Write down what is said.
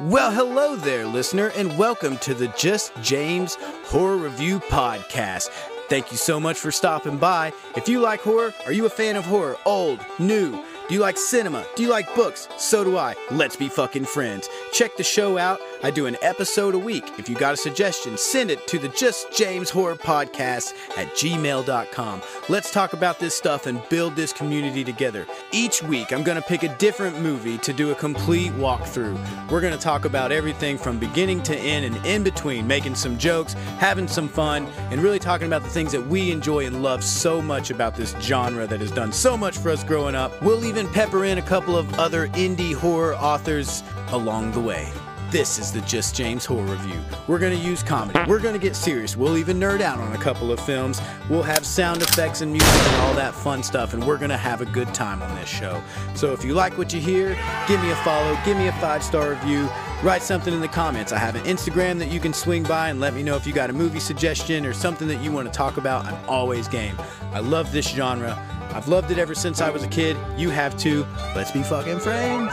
Well, hello there, listener, and welcome to the Just James Horror Review Podcast. Thank you so much for stopping by. If you like horror, are you a fan of horror? Old, new? Do you like cinema? Do you like books? So do I. Let's be fucking friends. Check the show out. I do an episode a week. If you got a suggestion, send it to the Just James Horror Podcast at gmail.com. Let's talk about this stuff and build this community together. Each week, I'm going to pick a different movie to do a complete walkthrough. We're going to talk about everything from beginning to end and in between, making some jokes, having some fun, and really talking about the things that we enjoy and love so much about this genre that has done so much for us growing up. We'll even pepper in a couple of other indie horror authors along the way. This is the Just James Horror Review. We're going to use comedy. We're going to get serious. We'll even nerd out on a couple of films. We'll have sound effects and music and all that fun stuff, and we're going to have a good time on this show. So if you like what you hear, give me a follow, give me a five star review, write something in the comments. I have an Instagram that you can swing by and let me know if you got a movie suggestion or something that you want to talk about. I'm always game. I love this genre. I've loved it ever since I was a kid. You have too. Let's be fucking friends.